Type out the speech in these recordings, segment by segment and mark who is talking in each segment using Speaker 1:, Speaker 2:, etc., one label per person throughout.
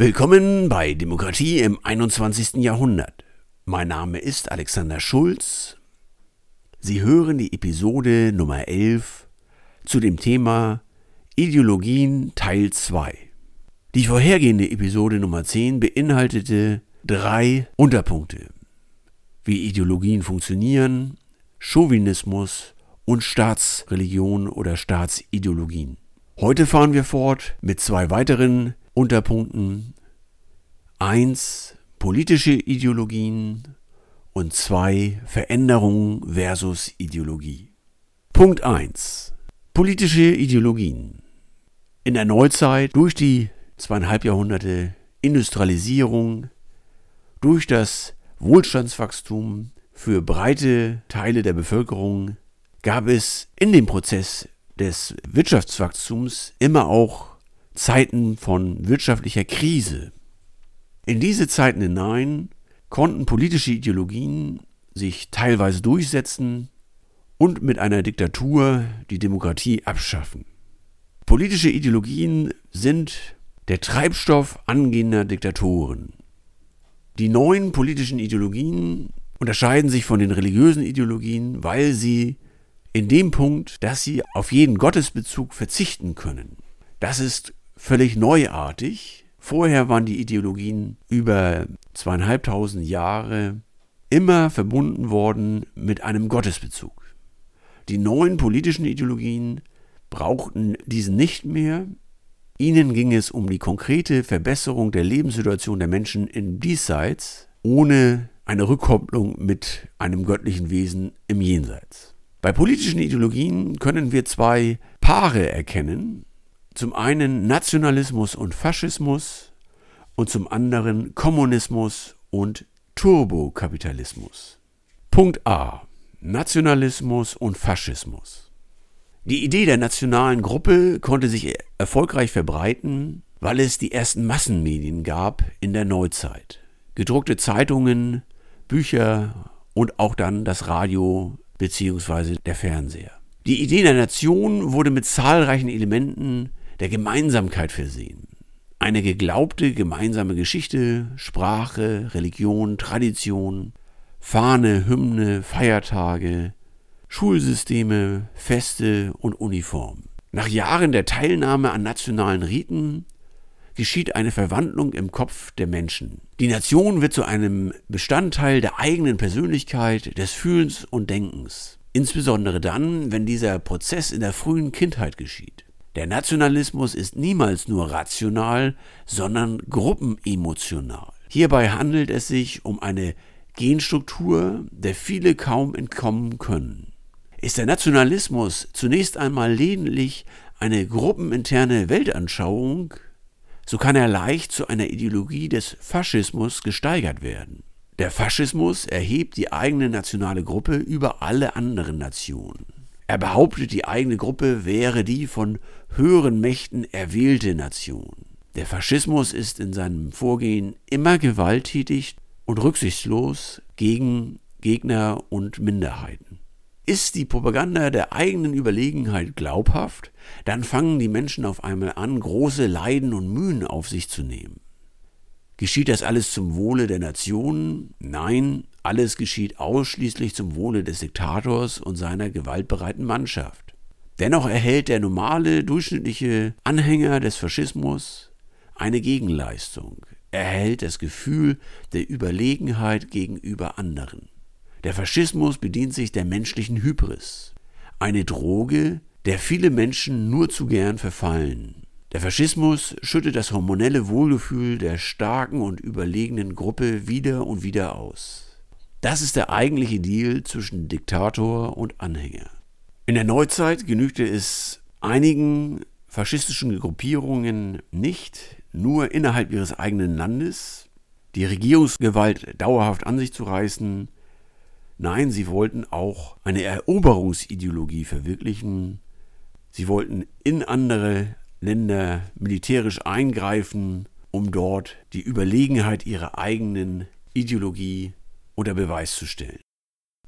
Speaker 1: Willkommen bei Demokratie im 21. Jahrhundert. Mein Name ist Alexander Schulz. Sie hören die Episode Nummer 11 zu dem Thema Ideologien Teil 2. Die vorhergehende Episode Nummer 10 beinhaltete drei Unterpunkte, wie Ideologien funktionieren, Chauvinismus und Staatsreligion oder Staatsideologien. Heute fahren wir fort mit zwei weiteren Unterpunkten. Eins politische Ideologien und zwei Veränderung versus Ideologie. Punkt 1. Politische Ideologien. In der Neuzeit durch die zweieinhalb Jahrhunderte Industrialisierung, durch das Wohlstandswachstum für breite Teile der Bevölkerung gab es in dem Prozess des Wirtschaftswachstums immer auch Zeiten von wirtschaftlicher Krise. In diese Zeiten hinein konnten politische Ideologien sich teilweise durchsetzen und mit einer Diktatur die Demokratie abschaffen. Politische Ideologien sind der Treibstoff angehender Diktatoren. Die neuen politischen Ideologien unterscheiden sich von den religiösen Ideologien, weil sie in dem Punkt, dass sie auf jeden Gottesbezug verzichten können. Das ist völlig neuartig. Vorher waren die Ideologien über zweieinhalbtausend Jahre immer verbunden worden mit einem Gottesbezug. Die neuen politischen Ideologien brauchten diesen nicht mehr. Ihnen ging es um die konkrete Verbesserung der Lebenssituation der Menschen in Diesseits, ohne eine Rückkopplung mit einem göttlichen Wesen im Jenseits. Bei politischen Ideologien können wir zwei Paare erkennen, zum einen Nationalismus und Faschismus und zum anderen Kommunismus und Turbokapitalismus. Punkt A. Nationalismus und Faschismus. Die Idee der nationalen Gruppe konnte sich erfolgreich verbreiten, weil es die ersten Massenmedien gab in der Neuzeit. Gedruckte Zeitungen, Bücher und auch dann das Radio bzw. der Fernseher. Die Idee der Nation wurde mit zahlreichen Elementen der Gemeinsamkeit versehen. Eine geglaubte gemeinsame Geschichte, Sprache, Religion, Tradition, Fahne, Hymne, Feiertage, Schulsysteme, Feste und Uniform. Nach Jahren der Teilnahme an nationalen Riten geschieht eine Verwandlung im Kopf der Menschen. Die Nation wird zu einem Bestandteil der eigenen Persönlichkeit, des Fühlens und Denkens. Insbesondere dann, wenn dieser Prozess in der frühen Kindheit geschieht. Der Nationalismus ist niemals nur rational, sondern gruppenemotional. Hierbei handelt es sich um eine Genstruktur, der viele kaum entkommen können. Ist der Nationalismus zunächst einmal lediglich eine gruppeninterne Weltanschauung, so kann er leicht zu einer Ideologie des Faschismus gesteigert werden. Der Faschismus erhebt die eigene nationale Gruppe über alle anderen Nationen. Er behauptet, die eigene Gruppe wäre die von höheren Mächten erwählte Nation. Der Faschismus ist in seinem Vorgehen immer gewalttätig und rücksichtslos gegen Gegner und Minderheiten. Ist die Propaganda der eigenen Überlegenheit glaubhaft, dann fangen die Menschen auf einmal an, große Leiden und Mühen auf sich zu nehmen. Geschieht das alles zum Wohle der Nation? Nein, alles geschieht ausschließlich zum Wohle des Diktators und seiner gewaltbereiten Mannschaft. Dennoch erhält der normale, durchschnittliche Anhänger des Faschismus eine Gegenleistung. Er erhält das Gefühl der Überlegenheit gegenüber anderen. Der Faschismus bedient sich der menschlichen Hybris, eine Droge, der viele Menschen nur zu gern verfallen. Der Faschismus schüttet das hormonelle Wohlgefühl der starken und überlegenen Gruppe wieder und wieder aus. Das ist der eigentliche Deal zwischen Diktator und Anhänger. In der Neuzeit genügte es einigen faschistischen Gruppierungen nicht, nur innerhalb ihres eigenen Landes die Regierungsgewalt dauerhaft an sich zu reißen. Nein, sie wollten auch eine Eroberungsideologie verwirklichen. Sie wollten in andere Länder militärisch eingreifen, um dort die Überlegenheit ihrer eigenen Ideologie unter Beweis zu stellen.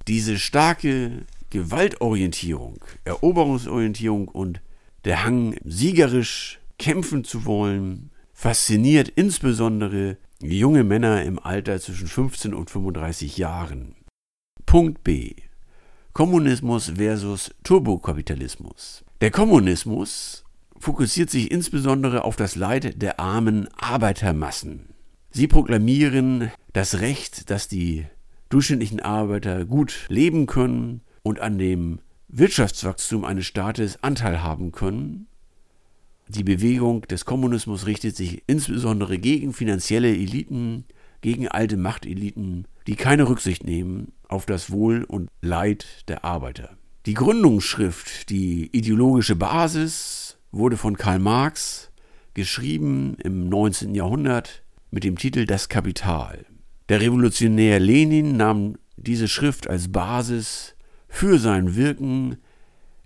Speaker 1: Diese starke Gewaltorientierung, Eroberungsorientierung und der Hang, siegerisch kämpfen zu wollen, fasziniert insbesondere junge Männer im Alter zwischen 15 und 35 Jahren. Punkt B. Kommunismus versus Turbokapitalismus. Der Kommunismus fokussiert sich insbesondere auf das Leid der armen Arbeitermassen. Sie proklamieren das Recht, dass die durchschnittlichen Arbeiter gut leben können und an dem Wirtschaftswachstum eines Staates Anteil haben können. Die Bewegung des Kommunismus richtet sich insbesondere gegen finanzielle Eliten, gegen alte Machteliten, die keine Rücksicht nehmen auf das Wohl und Leid der Arbeiter. Die Gründungsschrift, die ideologische Basis, wurde von Karl Marx geschrieben im 19. Jahrhundert mit dem Titel Das Kapital. Der Revolutionär Lenin nahm diese Schrift als Basis für sein Wirken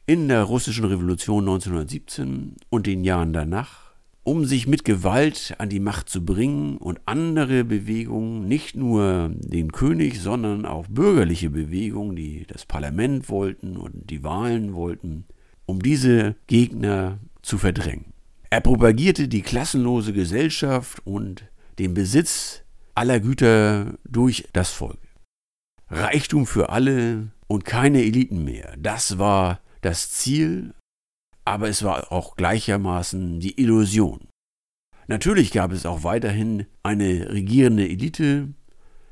Speaker 1: in der russischen Revolution 1917 und den Jahren danach, um sich mit Gewalt an die Macht zu bringen und andere Bewegungen, nicht nur den König, sondern auch bürgerliche Bewegungen, die das Parlament wollten und die Wahlen wollten, um diese Gegner zu verdrängen. Er propagierte die klassenlose Gesellschaft und den Besitz aller Güter durch das Volk. Reichtum für alle und keine Eliten mehr. Das war das Ziel, aber es war auch gleichermaßen die Illusion. Natürlich gab es auch weiterhin eine regierende Elite,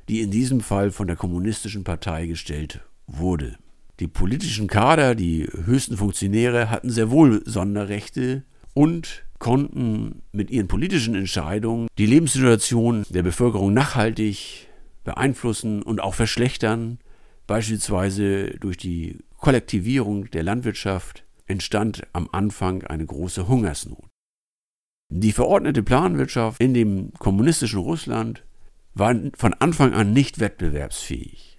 Speaker 1: die in diesem Fall von der kommunistischen Partei gestellt wurde. Die politischen Kader, die höchsten Funktionäre hatten sehr wohl Sonderrechte und konnten mit ihren politischen Entscheidungen die Lebenssituation der Bevölkerung nachhaltig beeinflussen und auch verschlechtern. Beispielsweise durch die Kollektivierung der Landwirtschaft entstand am Anfang eine große Hungersnot. Die verordnete Planwirtschaft in dem kommunistischen Russland war von Anfang an nicht wettbewerbsfähig.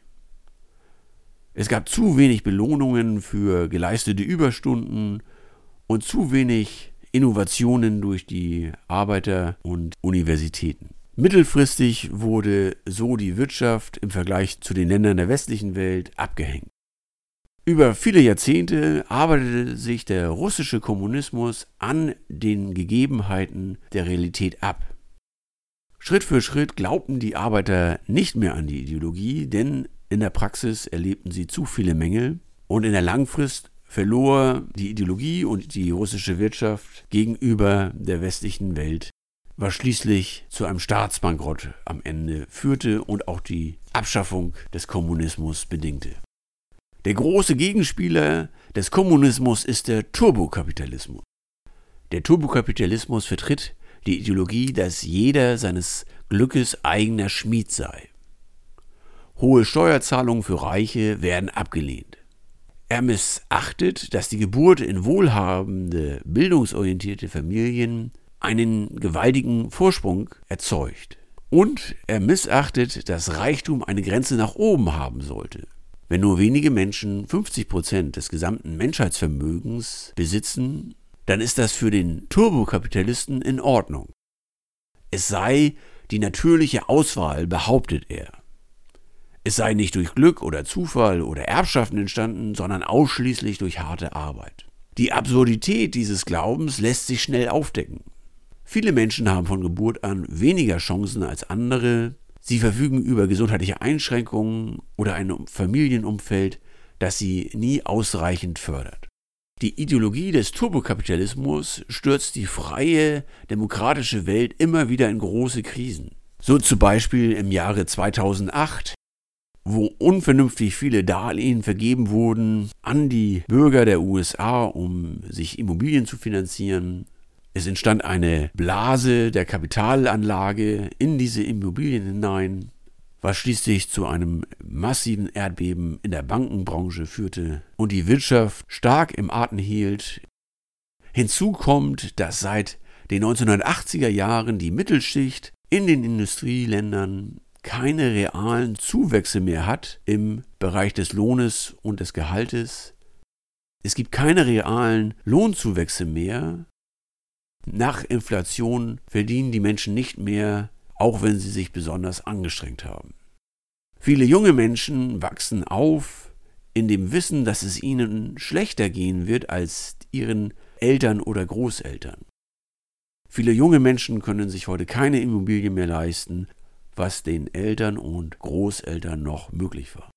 Speaker 1: Es gab zu wenig Belohnungen für geleistete Überstunden und zu wenig Innovationen durch die Arbeiter und Universitäten. Mittelfristig wurde so die Wirtschaft im Vergleich zu den Ländern der westlichen Welt abgehängt. Über viele Jahrzehnte arbeitete sich der russische Kommunismus an den Gegebenheiten der Realität ab. Schritt für Schritt glaubten die Arbeiter nicht mehr an die Ideologie, denn in der Praxis erlebten sie zu viele Mängel und in der Langfrist verlor die Ideologie und die russische Wirtschaft gegenüber der westlichen Welt, was schließlich zu einem Staatsbankrott am Ende führte und auch die Abschaffung des Kommunismus bedingte. Der große Gegenspieler des Kommunismus ist der Turbokapitalismus. Der Turbokapitalismus vertritt die Ideologie, dass jeder seines Glückes eigener Schmied sei. Hohe Steuerzahlungen für Reiche werden abgelehnt. Er missachtet, dass die Geburt in wohlhabende, bildungsorientierte Familien einen gewaltigen Vorsprung erzeugt. Und er missachtet, dass Reichtum eine Grenze nach oben haben sollte. Wenn nur wenige Menschen 50 Prozent des gesamten Menschheitsvermögens besitzen, dann ist das für den Turbokapitalisten in Ordnung. Es sei die natürliche Auswahl, behauptet er. Es sei nicht durch Glück oder Zufall oder Erbschaften entstanden, sondern ausschließlich durch harte Arbeit. Die Absurdität dieses Glaubens lässt sich schnell aufdecken. Viele Menschen haben von Geburt an weniger Chancen als andere. Sie verfügen über gesundheitliche Einschränkungen oder ein Familienumfeld, das sie nie ausreichend fördert. Die Ideologie des Turbokapitalismus stürzt die freie, demokratische Welt immer wieder in große Krisen. So zum Beispiel im Jahre 2008 wo unvernünftig viele Darlehen vergeben wurden an die Bürger der USA, um sich Immobilien zu finanzieren. Es entstand eine Blase der Kapitalanlage in diese Immobilien hinein, was schließlich zu einem massiven Erdbeben in der Bankenbranche führte und die Wirtschaft stark im Atem hielt. Hinzu kommt, dass seit den 1980er Jahren die Mittelschicht in den Industrieländern keine realen Zuwächse mehr hat im Bereich des Lohnes und des Gehaltes. Es gibt keine realen Lohnzuwächse mehr. Nach Inflation verdienen die Menschen nicht mehr, auch wenn sie sich besonders angestrengt haben. Viele junge Menschen wachsen auf in dem Wissen, dass es ihnen schlechter gehen wird als ihren Eltern oder Großeltern. Viele junge Menschen können sich heute keine Immobilie mehr leisten, was den Eltern und Großeltern noch möglich war.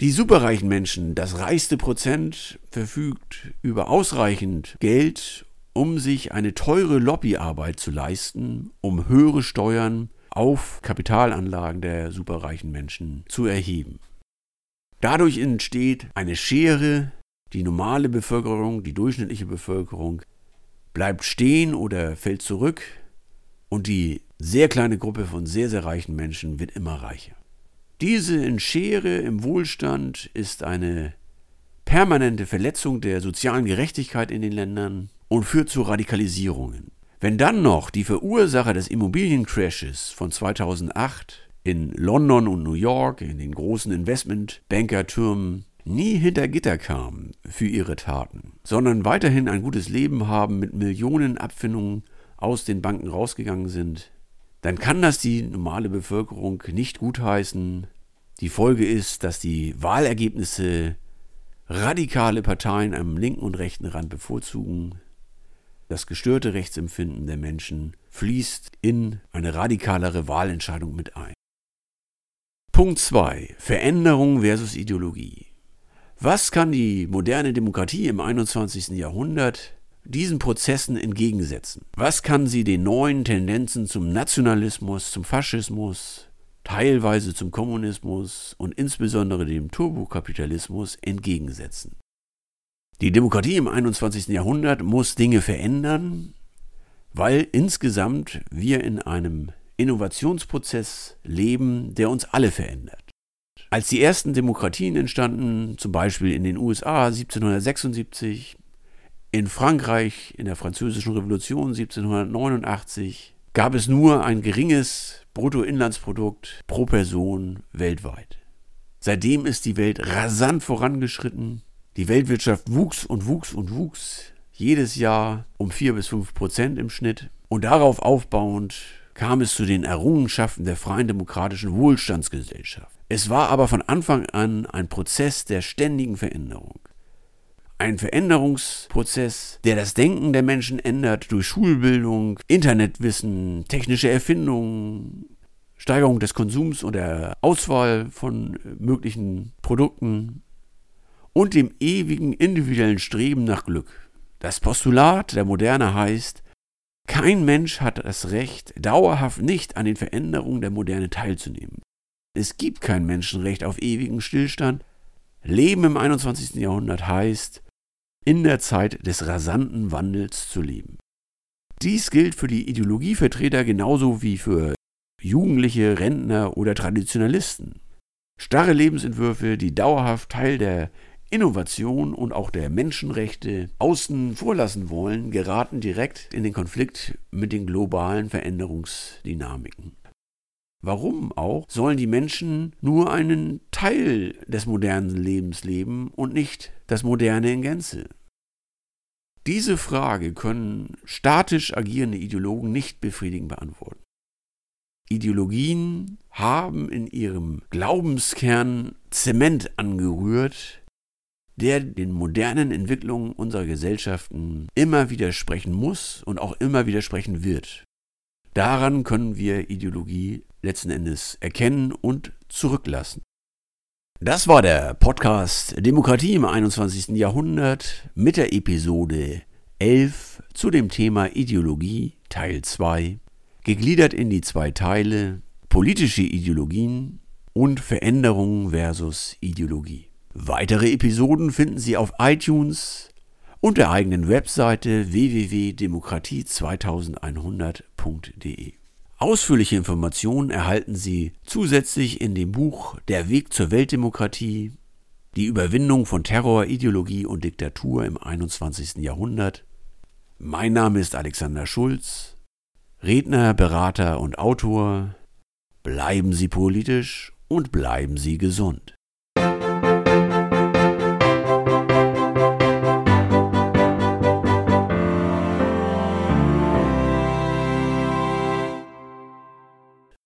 Speaker 1: Die superreichen Menschen, das reichste Prozent, verfügt über ausreichend Geld, um sich eine teure Lobbyarbeit zu leisten, um höhere Steuern auf Kapitalanlagen der superreichen Menschen zu erheben. Dadurch entsteht eine Schere, die normale Bevölkerung, die durchschnittliche Bevölkerung bleibt stehen oder fällt zurück und die sehr kleine Gruppe von sehr, sehr reichen Menschen wird immer reicher. Diese Schere im Wohlstand ist eine permanente Verletzung der sozialen Gerechtigkeit in den Ländern und führt zu Radikalisierungen. Wenn dann noch die Verursacher des Immobiliencrashes von 2008 in London und New York, in den großen Investmentbankertürmen, nie hinter Gitter kamen für ihre Taten, sondern weiterhin ein gutes Leben haben, mit Millionen Abfindungen aus den Banken rausgegangen sind, dann kann das die normale Bevölkerung nicht gutheißen. Die Folge ist, dass die Wahlergebnisse radikale Parteien am linken und rechten Rand bevorzugen. Das gestörte Rechtsempfinden der Menschen fließt in eine radikalere Wahlentscheidung mit ein. Punkt 2. Veränderung versus Ideologie. Was kann die moderne Demokratie im 21. Jahrhundert diesen Prozessen entgegensetzen? Was kann sie den neuen Tendenzen zum Nationalismus, zum Faschismus, teilweise zum Kommunismus und insbesondere dem Turbokapitalismus entgegensetzen? Die Demokratie im 21. Jahrhundert muss Dinge verändern, weil insgesamt wir in einem Innovationsprozess leben, der uns alle verändert. Als die ersten Demokratien entstanden, zum Beispiel in den USA 1776, in Frankreich in der Französischen Revolution 1789, gab es nur ein geringes Bruttoinlandsprodukt pro Person weltweit. Seitdem ist die Welt rasant vorangeschritten. Die Weltwirtschaft wuchs und wuchs und wuchs. Jedes Jahr um vier bis fünf Prozent im Schnitt. Und darauf aufbauend kam es zu den Errungenschaften der freien demokratischen Wohlstandsgesellschaft. Es war aber von Anfang an ein Prozess der ständigen Veränderung. Ein Veränderungsprozess, der das Denken der Menschen ändert durch Schulbildung, Internetwissen, technische Erfindungen, Steigerung des Konsums und der Auswahl von möglichen Produkten und dem ewigen individuellen Streben nach Glück. Das Postulat der Moderne heißt, kein Mensch hat das Recht, dauerhaft nicht an den Veränderungen der Moderne teilzunehmen. Es gibt kein Menschenrecht auf ewigen Stillstand. Leben im 21. Jahrhundert heißt, in der Zeit des rasanten Wandels zu leben. Dies gilt für die Ideologievertreter genauso wie für Jugendliche, Rentner oder Traditionalisten. Starre Lebensentwürfe, die dauerhaft Teil der Innovation und auch der Menschenrechte außen vorlassen wollen, geraten direkt in den Konflikt mit den globalen Veränderungsdynamiken. Warum auch sollen die Menschen nur einen Teil des modernen Lebens leben und nicht das Moderne in Gänze? Diese Frage können statisch agierende Ideologen nicht befriedigend beantworten. Ideologien haben in ihrem Glaubenskern Zement angerührt, der den modernen Entwicklungen unserer Gesellschaften immer widersprechen muss und auch immer widersprechen wird. Daran können wir Ideologie letzten Endes erkennen und zurücklassen. Das war der Podcast Demokratie im 21. Jahrhundert mit der Episode 11 zu dem Thema Ideologie Teil 2, gegliedert in die zwei Teile politische Ideologien und Veränderung versus Ideologie. Weitere Episoden finden Sie auf iTunes und der eigenen Webseite www.demokratie2100.de. Ausführliche Informationen erhalten Sie zusätzlich in dem Buch Der Weg zur Weltdemokratie, die Überwindung von Terror, Ideologie und Diktatur im 21. Jahrhundert. Mein Name ist Alexander Schulz, Redner, Berater und Autor. Bleiben Sie politisch und bleiben Sie gesund.